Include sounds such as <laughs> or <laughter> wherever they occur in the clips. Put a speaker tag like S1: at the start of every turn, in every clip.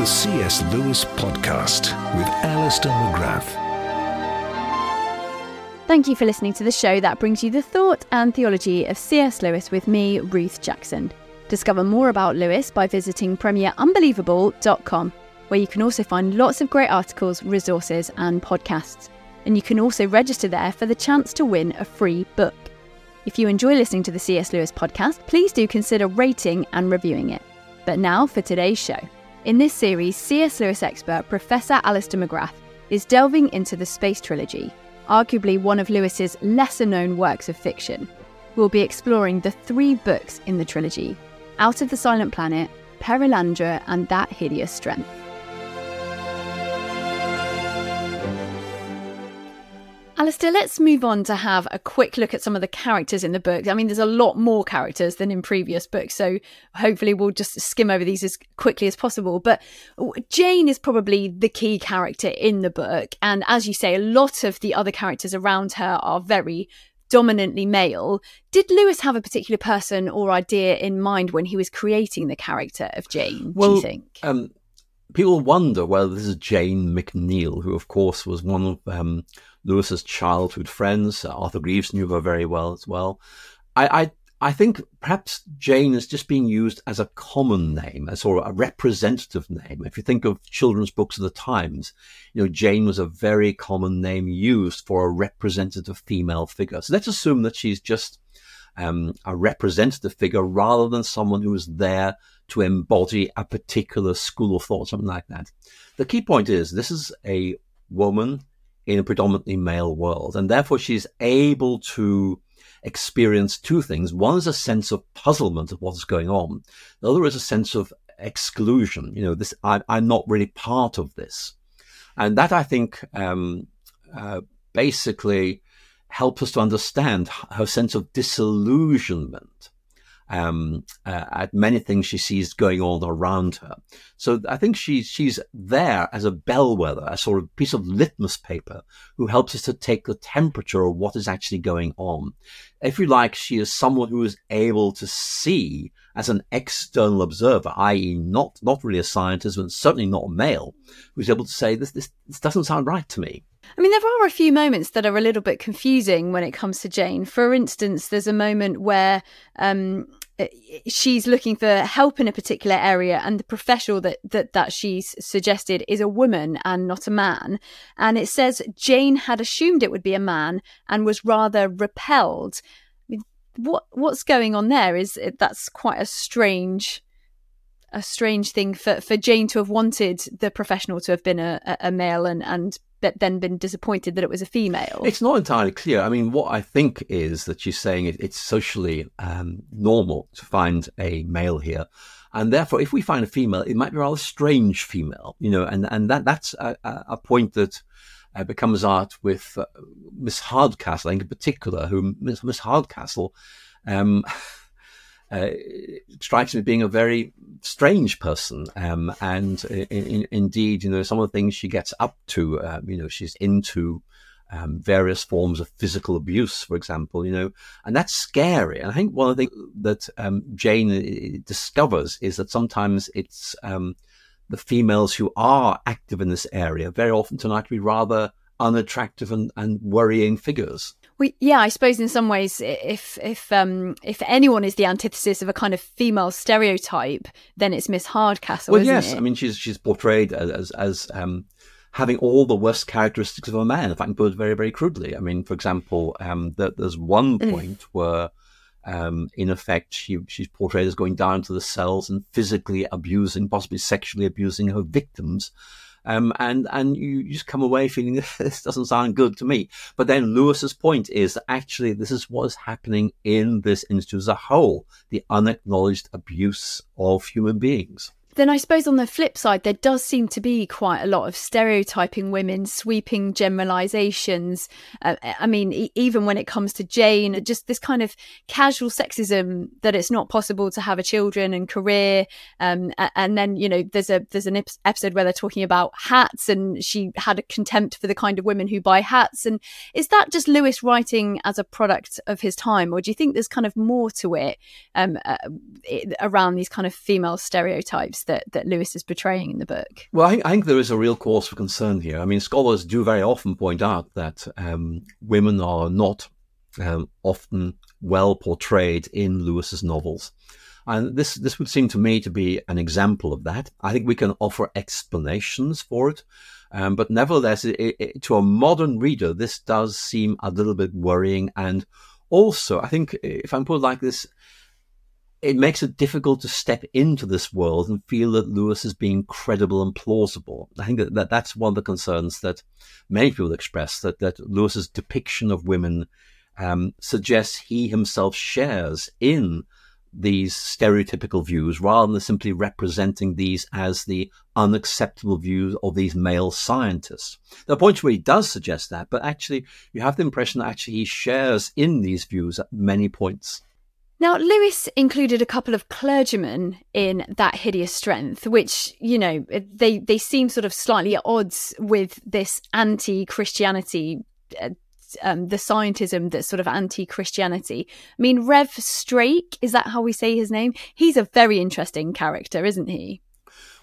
S1: The C.S. Lewis Podcast with Alister McGrath.
S2: Thank you for listening to the show that brings you the thought and theology of C.S. Lewis with me, Ruth Jackson. Discover more about Lewis by visiting premierunbelievable.com, where you can also find lots of great articles, resources, and podcasts. And you can also register there for the chance to win a free book. If you enjoy listening to the C.S. Lewis podcast, please do consider rating and reviewing it. But now for today's show. In this series, C.S. Lewis expert Professor Alister McGrath is delving into the Space Trilogy, arguably one of Lewis's lesser known works of fiction. We'll be exploring the three books in the trilogy Out of the Silent Planet, Perelandra, and That Hideous Strength. Alister, let's move on to have a quick look at some of the characters in the book. I mean, there's a lot more characters than in previous books, so hopefully we'll just skim over these as quickly as possible. But Jane is probably the key character in the book. And as you say, a lot of the other characters around her are very dominantly male. Did Lewis have a particular person or idea in mind when he was creating the character of Jane,
S3: well,
S2: do you think?
S3: Um, people wonder whether this is Jane McNeill, who, of course, was one of um, Lewis's childhood friends. Arthur Greeves knew her very well as well. I, I, I think perhaps Jane is just being used as a common name, as sort of a representative name. If you think of children's books of the times, you know, Jane was a very common name used for a representative female figure. So let's assume that she's just um, a representative figure rather than someone who is there to embody a particular school of thought, something like that. The key point is this is a woman in a predominantly male world. And therefore, she's able to experience two things. One is a sense of puzzlement of what's going on. The other is a sense of exclusion. You know, this, I, am not really part of this. And that I think, um, uh, basically helps us to understand her sense of disillusionment um, uh, at many things she sees going on around her. So I think she's she's there as a bellwether, a sort of piece of litmus paper who helps us to take the temperature of what is actually going on. If you like, she is someone who is able to see as an external observer, i.e., not not really a scientist, but certainly not a male, who's able to say this this, this doesn't sound right to me.
S2: I mean, there are a few moments that are a little bit confusing when it comes to Jane. For instance, there's a moment where um, she's looking for help in a particular area, and the professional that, that that she's suggested is a woman and not a man. And it says Jane had assumed it would be a man and was rather repelled. What what's going on there? Is that's quite a strange a strange thing for, for Jane to have wanted the professional to have been a, a male and, and then been disappointed that it was a female.
S3: It's not entirely clear. I mean, what I think is that she's saying it, it's socially um, normal to find a male here. And therefore, if we find a female, it might be a rather strange female, you know, and, and that, that's a, a point that uh, becomes art with uh, Miss Hardcastle, I think in particular, who Miss, Miss Hardcastle, um, <laughs> uh, strikes me as being a very strange person. Um, and in, in, indeed, you know, some of the things she gets up to, uh, you know, she's into um, various forms of physical abuse, for example, you know, and that's scary. And I think one of the things that um, Jane uh, discovers is that sometimes it's um, the females who are active in this area very often turn out to be rather unattractive and, and worrying figures.
S2: Well, yeah, I suppose in some ways, if if um, if anyone is the antithesis of a kind of female stereotype, then it's Miss Hardcastle.
S3: Well, yes,
S2: it?
S3: I mean she's she's portrayed as as um, having all the worst characteristics of a man, if I can put it very, very crudely. I mean, for example, um, there's one point where, um, in effect, she, she's portrayed as going down to the cells and physically abusing, possibly sexually abusing her victims. Um, and and you, just come away feeling <laughs> this doesn't sound good to me. But then Lewis's point is actually this is what is happening in this institute as a whole: the unacknowledged abuse of human beings
S2: then I suppose on the flip side, there does seem to be quite a lot of stereotyping women, sweeping generalizations. Uh, I mean, e- even when it comes to Jane, just this kind of casual sexism that it's not possible to have a children and career. Um, and then you know, there's a there's an episode where they're talking about hats, and she had a contempt for the kind of women who buy hats. And is that just Lewis writing as a product of his time, or do you think there's kind of more to it um, uh, around these kind of female stereotypes? That, that Lewis is portraying in the book?
S3: Well, I, I think there is a real cause for concern here. I mean, scholars do very often point out that um, women are not um, often well portrayed in Lewis's novels. And this, this would seem to me to be an example of that. I think we can offer explanations for it. Um, but nevertheless, it, it, to a modern reader, this does seem a little bit worrying. And also, I think if I'm put like this, it makes it difficult to step into this world and feel that Lewis is being credible and plausible. I think that, that that's one of the concerns that many people express that, that Lewis's depiction of women um, suggests he himself shares in these stereotypical views rather than simply representing these as the unacceptable views of these male scientists. There are points where he does suggest that, but actually you have the impression that actually he shares in these views at many points.
S2: Now, Lewis included a couple of clergymen in that hideous strength, which, you know, they, they seem sort of slightly at odds with this anti Christianity, uh, um, the scientism that's sort of anti Christianity. I mean, Rev Straik, is that how we say his name? He's a very interesting character, isn't he?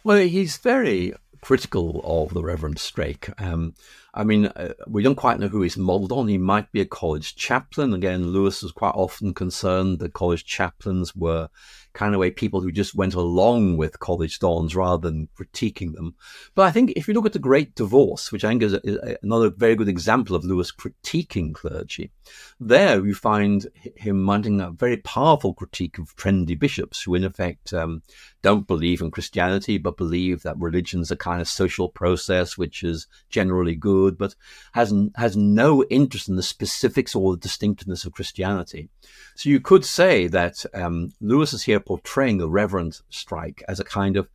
S3: Well, he's very critical of the Reverend Straik. Um, I mean, uh, we don't quite know who he's modelled on. He might be a college chaplain. Again, Lewis was quite often concerned that college chaplains were kind of way people who just went along with college dons rather than critiquing them. But I think if you look at the Great Divorce, which I think is, a, another very good example of Lewis critiquing clergy, there you find him mounting a very powerful critique of trendy bishops who, in effect, um, don't believe in Christianity, but believe that religion's a kind of social process which is generally good, but has has no interest in the specifics or the distinctiveness of Christianity. So you could say that um, Lewis is here portraying the Reverend Straik as a kind of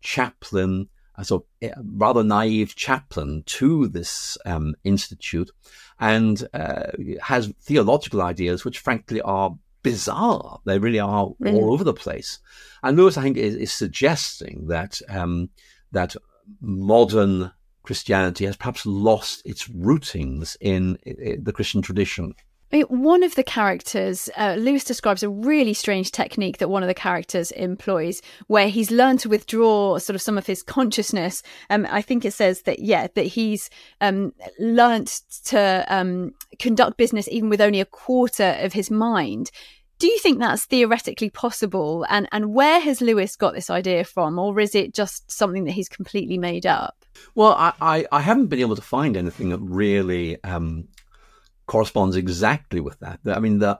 S3: chaplain, as a rather naive chaplain to this um, institute, and uh, has theological ideas which, frankly, are bizarre. They really are really? all over the place. And Lewis, I think, is, is suggesting that um, that modern Christianity has perhaps lost its rootings in, in the Christian tradition.
S2: One of the characters, uh, Lewis describes a really strange technique that one of the characters employs, where he's learned to withdraw sort of some of his consciousness. Um, I think it says that, yeah, that he's um, learned to um, conduct business even with only a quarter of his mind. Do you think that's theoretically possible? And, and where has Lewis got this idea from? Or is it just something that he's completely made up?
S3: Well, I, I, I haven't been able to find anything that really um, corresponds exactly with that. I mean, the,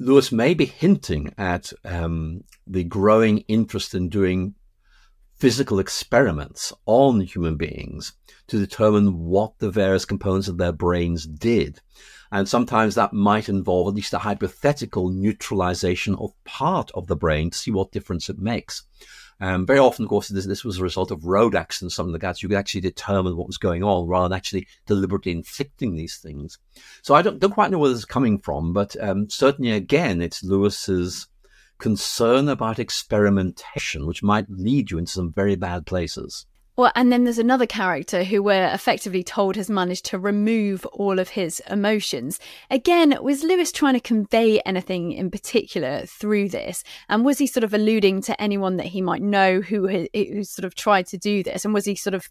S3: Lewis may be hinting at um, the growing interest in doing physical experiments on human beings to determine what the various components of their brains did. And sometimes that might involve at least a hypothetical neutralization of part of the brain to see what difference it makes. Um, very often, of course, this, this, was a result of road accidents, something like that. So you could actually determine what was going on rather than actually deliberately inflicting these things. So I don't, don't quite know where this is coming from, but um, certainly, again, it's Lewis's concern about experimentation, which might lead you into some very bad places.
S2: Well, and then there's another character who we're effectively told has managed to remove all of his emotions. Again, was Lewis trying to convey anything in particular through this? And was he sort of alluding to anyone that he might know who, who sort of tried to do this? And was he sort of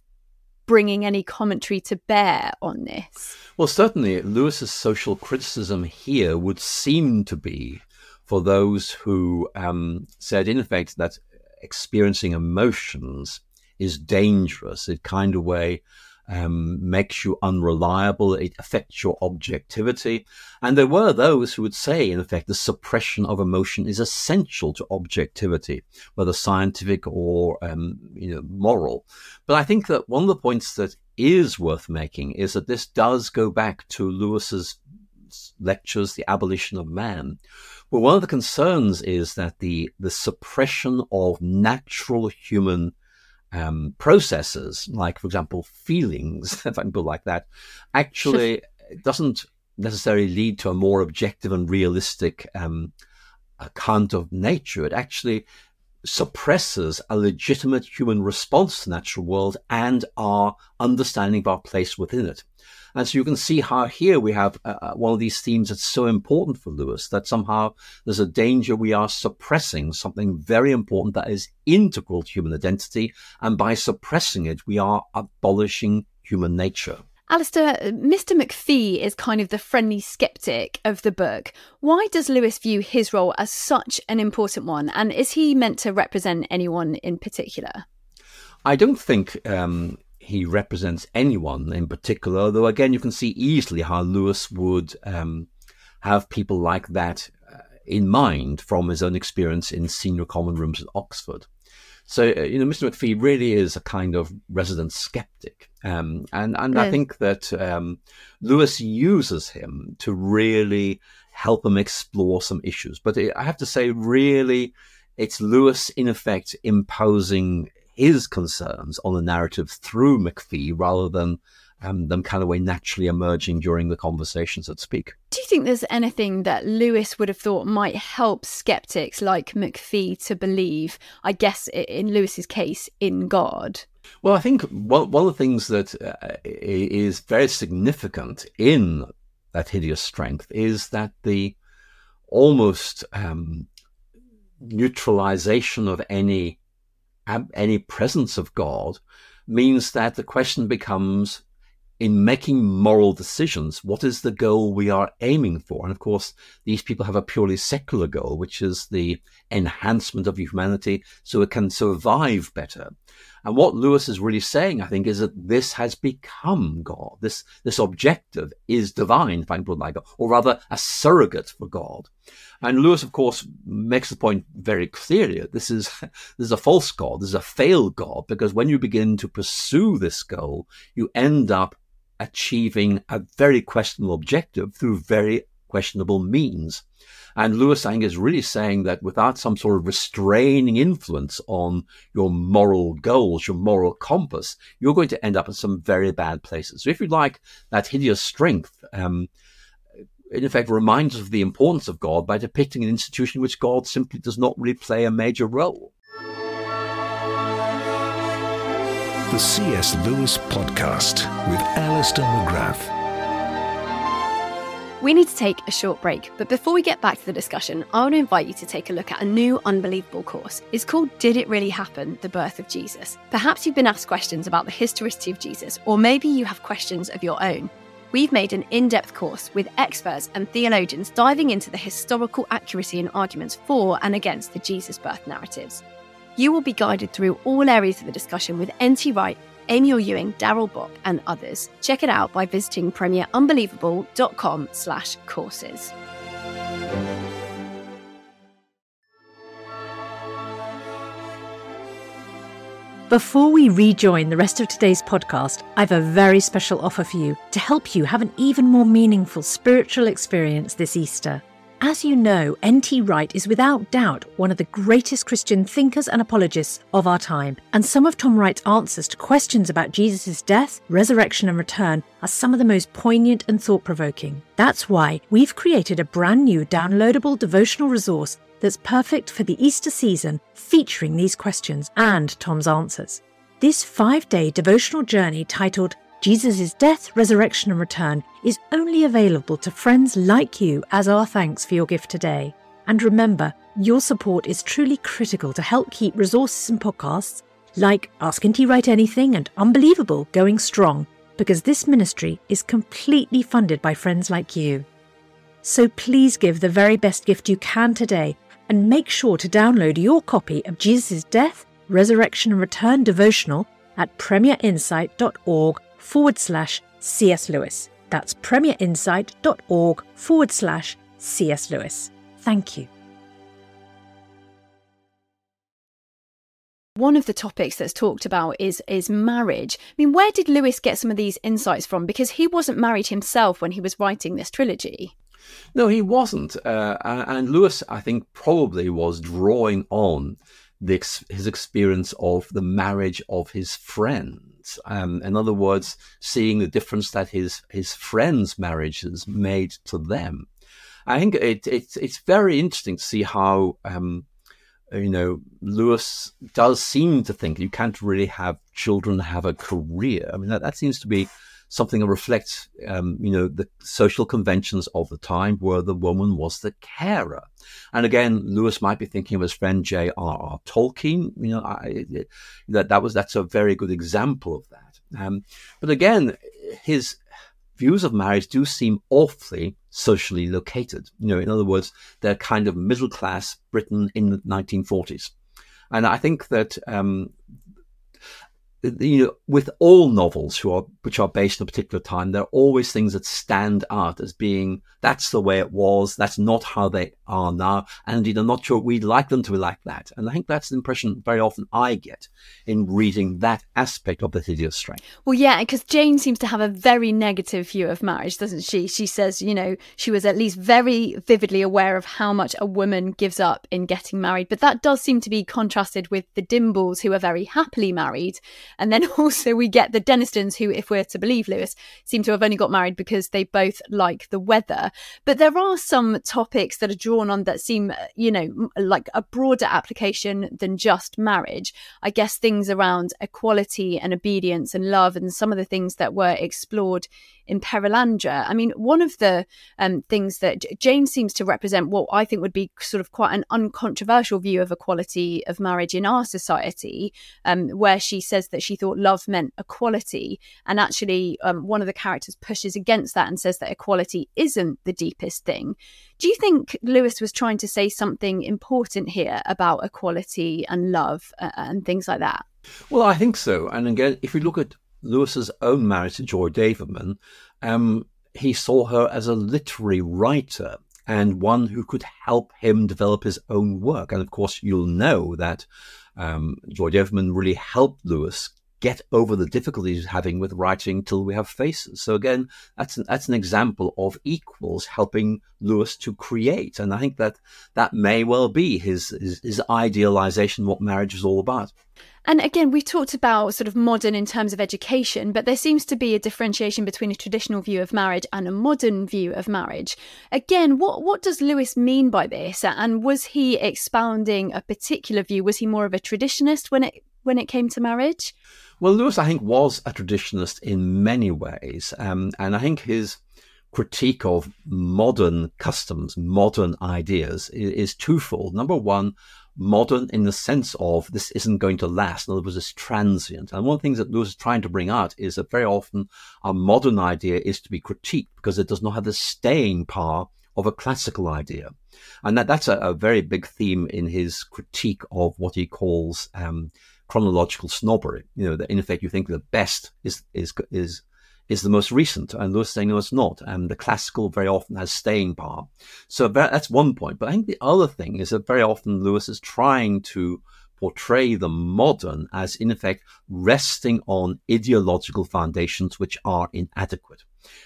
S2: bringing any commentary to bear on this?
S3: Well, certainly Lewis's social criticism here would seem to be for those who um, said, in effect, that experiencing emotions is dangerous. It kind of way um, makes you unreliable. It affects your objectivity. And there were those who would say, in effect, the suppression of emotion is essential to objectivity, whether scientific or um, you know moral. But I think that one of the points that is worth making is that this does go back to Lewis's lectures, The Abolition of Man. Well, one of the concerns is that the the suppression of natural human um, processes, like, for example, feelings, <laughs> if I can put like that, actually doesn't necessarily lead to a more objective and realistic um, account of nature. It actually suppresses a legitimate human response to the natural world and our understanding of our place within it. And so you can see how here we have uh, uh, one of these themes that's so important for Lewis that somehow there's a danger we are suppressing something very important that is integral to human identity. And by suppressing it, we are abolishing human nature.
S2: Alister, Mr. MacPhee is kind of the friendly skeptic of the book. Why does Lewis view his role as such an important one? And is he meant to represent anyone in particular?
S3: I don't think um, he represents anyone in particular, though again, you can see easily how Lewis would um, have people like that uh, in mind from his own experience in senior common rooms at Oxford. So, uh, you know, Mr. MacPhee really is a kind of resident skeptic. Um, and and I think that um, Lewis uses him to really help him explore some issues. But I have to say, really, it's Lewis, in effect, imposing his concerns on the narrative through MacPhee rather than um, them kind of way naturally emerging during the conversations that speak.
S2: Do you think there's anything that Lewis would have thought might help skeptics like MacPhee to believe, I guess in Lewis's case, in God?
S3: Well, I think one, one of the things that uh, is very significant in that hideous strength is that the almost um, neutralization of any any presence of God means that the question becomes in making moral decisions, what is the goal we are aiming for? And of course, these people have a purely secular goal, which is the enhancement of humanity so it can survive better. And what Lewis is really saying, I think, is that this has become God. This, this objective is divine, if I can put it like or rather a surrogate for God. And Lewis, of course, makes the point very clearly. This is, <laughs> this is a false God. This is a failed God because when you begin to pursue this goal, you end up achieving a very questionable objective through very questionable means. And Lewis Ang is really saying that without some sort of restraining influence on your moral goals, your moral compass, you're going to end up in some very bad places. So if you like that hideous strength, um, in effect reminds us of the importance of God by depicting an institution in which God simply does not really play a major role.
S1: The C.S. Lewis Podcast with Alister McGrath.
S2: We need to take a short break, but before we get back to the discussion, I want to invite you to take a look at a new unbelievable course. It's called Did It Really Happen? The Birth of Jesus. Perhaps you've been asked questions about the historicity of Jesus, or maybe you have questions of your own we've made an in depth course with experts and theologians diving into the historical accuracy and arguments for and against the Jesus birth narratives. You will be guided through all areas of the discussion with N.T. Wright, Amy Orr-Ewing, Darrell Bock, and others. Check it out by visiting premierunbelievable.com slash courses.
S4: Before we rejoin the rest of today's podcast, I have a very special offer for you to help you have an even more meaningful spiritual experience this Easter. As you know, N.T. Wright is without doubt one of the greatest Christian thinkers and apologists of our time, and some of Tom Wright's answers to questions about Jesus' death, resurrection, and return are some of the most poignant and thought provoking. That's why we've created a brand new downloadable devotional resource that's perfect for the Easter season, featuring these questions and Tom's answers. This five day devotional journey titled Jesus' Death, Resurrection and Return is only available to friends like you as our thanks for your gift today. And remember, your support is truly critical to help keep resources and podcasts like Ask N.T. Wright Anything and Unbelievable going strong, because this ministry is completely funded by friends like you. So please give the very best gift you can today and make sure to download your copy of Jesus' Death, Resurrection and Return devotional at premierinsight.org forward slash C.S. Lewis. That's premierinsight.org forward slash C.S. Lewis. Thank you.
S2: One of the topics that's talked about is is marriage. I mean, where did Lewis get some of these insights from? Because he wasn't married himself when he was writing this trilogy.
S3: No, he wasn't. Uh, and Lewis, I think, probably was drawing on the, his experience of the marriage of his friends. Um, in other words, seeing the difference that his his friends' marriages made to them. I think it, it it's very interesting to see how um, you know, Lewis does seem to think you can't really have children have a career. I mean, that, that seems to be something that reflects, um, you know, the social conventions of the time where the woman was the carer. And again, Lewis might be thinking of his friend J.R.R. Tolkien. You know, I, that that was that's a very good example of that. Um, but again, his views of marriage do seem awfully socially located. You know, in other words, they're kind of middle class Britain in the 1940s. And I think that um, you know, with all novels who are which are based on a particular time, there are always things that stand out as being that's the way it was, that's not how they are now, and indeed I'm not sure we'd like them to be like that. And I think that's the impression very often I get in reading that aspect of the hideous strength.
S2: Well, yeah, because Jane seems to have a very negative view of marriage, doesn't she? She says, you know, she was at least very vividly aware of how much a woman gives up in getting married, but that does seem to be contrasted with the Dimbles, who are very happily married and then <laughs> also we get the Dennistons, who, if we're to believe Lewis, seem to have only got married because they both like the weather. But there are some topics that are drawn on that seem, uh, you know, like a broader application than just marriage. I guess things around equality and obedience and love and some of the things that were explored in Perelandra. I mean, one of the um, things that Jane seems to represent what I think would be sort of quite an uncontroversial view of equality of marriage in our society, um, where she says that she thought love meant equality. And actually, um, one of the characters pushes against that and says that equality isn't the deepest thing. Do you think Lewis was trying to say something important here about equality and love uh, and things like that?
S3: Well, I think so. And again, if we look at Lewis's own marriage to Joy Davidman, um, he saw her as a literary writer and one who could help him develop his own work. And of course, you'll know that um, Joy Davidman really helped Lewis get over the difficulties he's having with writing till we have faces. So again, that's an, that's an example of equals helping Lewis to create. And I think that that may well be his, his, his idealization, what marriage is all about.
S2: And again, we've talked about sort of modern in terms of education, but there seems to be a differentiation between a traditional view of marriage and a modern view of marriage. Again, what, what does Lewis mean by this? And was he expounding a particular view? Was he more of a traditionist when it when it came to marriage?
S3: Well, Lewis, I think, was a traditionalist in many ways. Um, and I think his critique of modern customs, modern ideas is, is, twofold. Number one, modern in the sense of this isn't going to last. In other words, it's transient. And one of the things that Lewis is trying to bring out is that very often a modern idea is to be critiqued because it does not have the staying power of a classical idea. And that, that's a, a very big theme in his critique of what he calls um, chronological snobbery. You know, that in effect you think the best is is is is the most recent, and Lewis saying no, it's not. And the classical very often has staying power. So that's one point. But I think the other thing is that very often Lewis is trying to portray the modern as in effect resting on ideological foundations which are inadequate.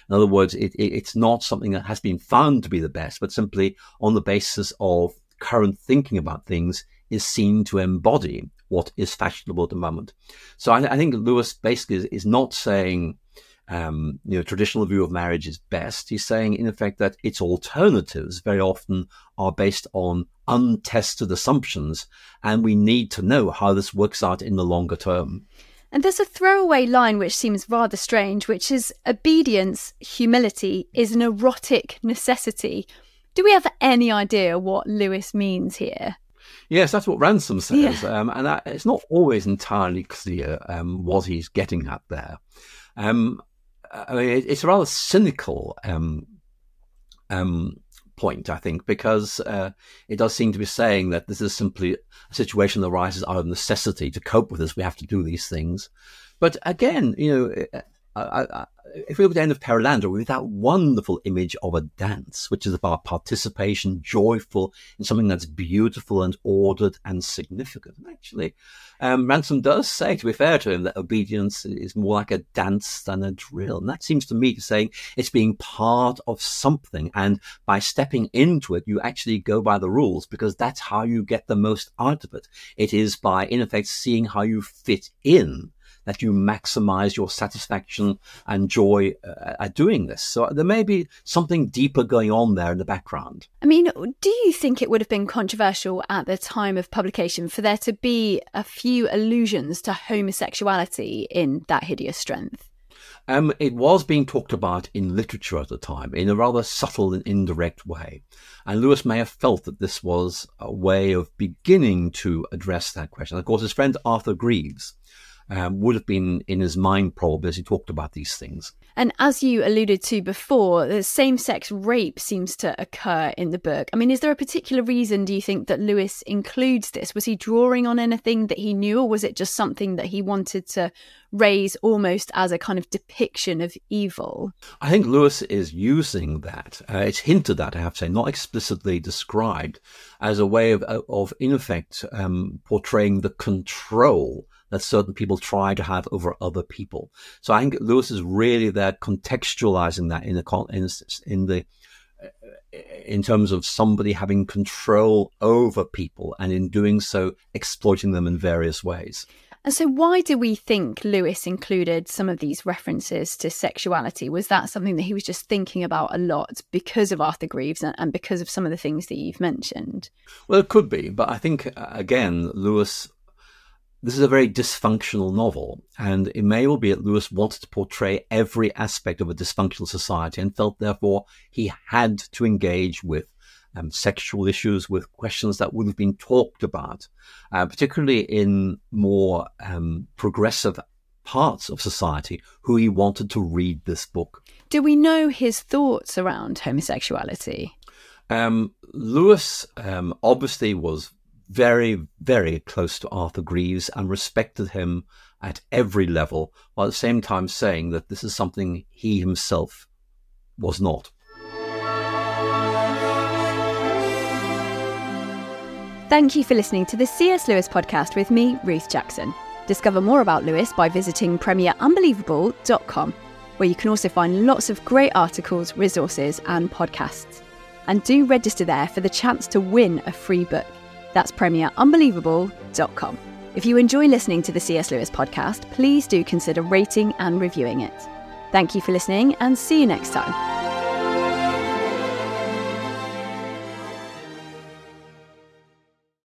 S3: In other words, it, it, it's not something that has been found to be the best, but simply on the basis of current thinking about things is seen to embody what is fashionable at the moment. So I, I think Lewis basically is, is not saying, um, you know, traditional view of marriage is best. He's saying, in effect, that its alternatives very often are based on untested assumptions, and we need to know how this works out in the longer term.
S2: And there's a throwaway line which seems rather strange, which is obedience, humility is an erotic necessity. Do we have any idea what Lewis means here?
S3: Yes, that's what Ransom says, yeah. um, and that, it's not always entirely clear um, what he's getting at there. Um, I mean, it, it's a rather cynical um, um, point, I think, because uh, it does seem to be saying that this is simply a situation that arises out of necessity to cope with this. We have to do these things, but again, you know If we look at the end of Perelandra, we have that wonderful image of a dance, which is about participation, joyful in something that's beautiful and ordered and significant. And actually, um, Ransom does say, to be fair to him, that obedience is more like a dance than a drill. And that seems to me to say it's being part of something. And by stepping into it, you actually go by the rules because that's how you get the most out of it. It is by, in effect, seeing how you fit in that you maximize your satisfaction and joy uh, at doing this. So there may be something deeper going on there in the background.
S2: I mean, do you think it would have been controversial at the time of publication for there to be a few allusions to homosexuality in That Hideous Strength?
S3: Um, it was being talked about in literature at the time in a rather subtle and indirect way. And Lewis may have felt that this was a way of beginning to address that question. Of course, his friend Arthur Greeves um, would have been in his mind probably as he talked about these things.
S2: And as you alluded to before, the same sex rape seems to occur in the book. I mean, is there a particular reason, do you think, that Lewis includes this? Was he drawing on anything that he knew, or was it just something that he wanted to raise almost as a kind of depiction of evil?
S3: I think Lewis is using that. Uh, it's hinted at, I have to say, not explicitly described, as a way of, of in effect, um, portraying the control that certain people try to have over other people. So I think Lewis is really there contextualizing that in the in, in the in terms of somebody having control over people and in doing so exploiting them in various ways.
S2: And so, why do we think Lewis included some of these references to sexuality? Was that something that he was just thinking about a lot because of Arthur Greeves and because of some of the things that you've mentioned?
S3: Well, it could be, but I think, uh, again, Lewis this is a very dysfunctional novel, and it may well be that Lewis wanted to portray every aspect of a dysfunctional society and felt therefore he had to engage with um, sexual issues, with questions that would have been talked about, uh, particularly in more um, progressive parts of society who he wanted to read this book.
S2: Do we know his thoughts around homosexuality?
S3: Um, Lewis um, obviously was very, very close to Arthur Greeves and respected him at every level, while at the same time saying that this is something he himself was not.
S2: Thank you for listening to the C.S. Lewis podcast with me, Ruth Jackson. Discover more about Lewis by visiting premierunbelievable.com, where you can also find lots of great articles, resources, and podcasts. And do register there for the chance to win a free book. That's premierunbelievable.com. If you enjoy listening to the C.S. Lewis podcast, please do consider rating and reviewing it. Thank you for listening and see you next time.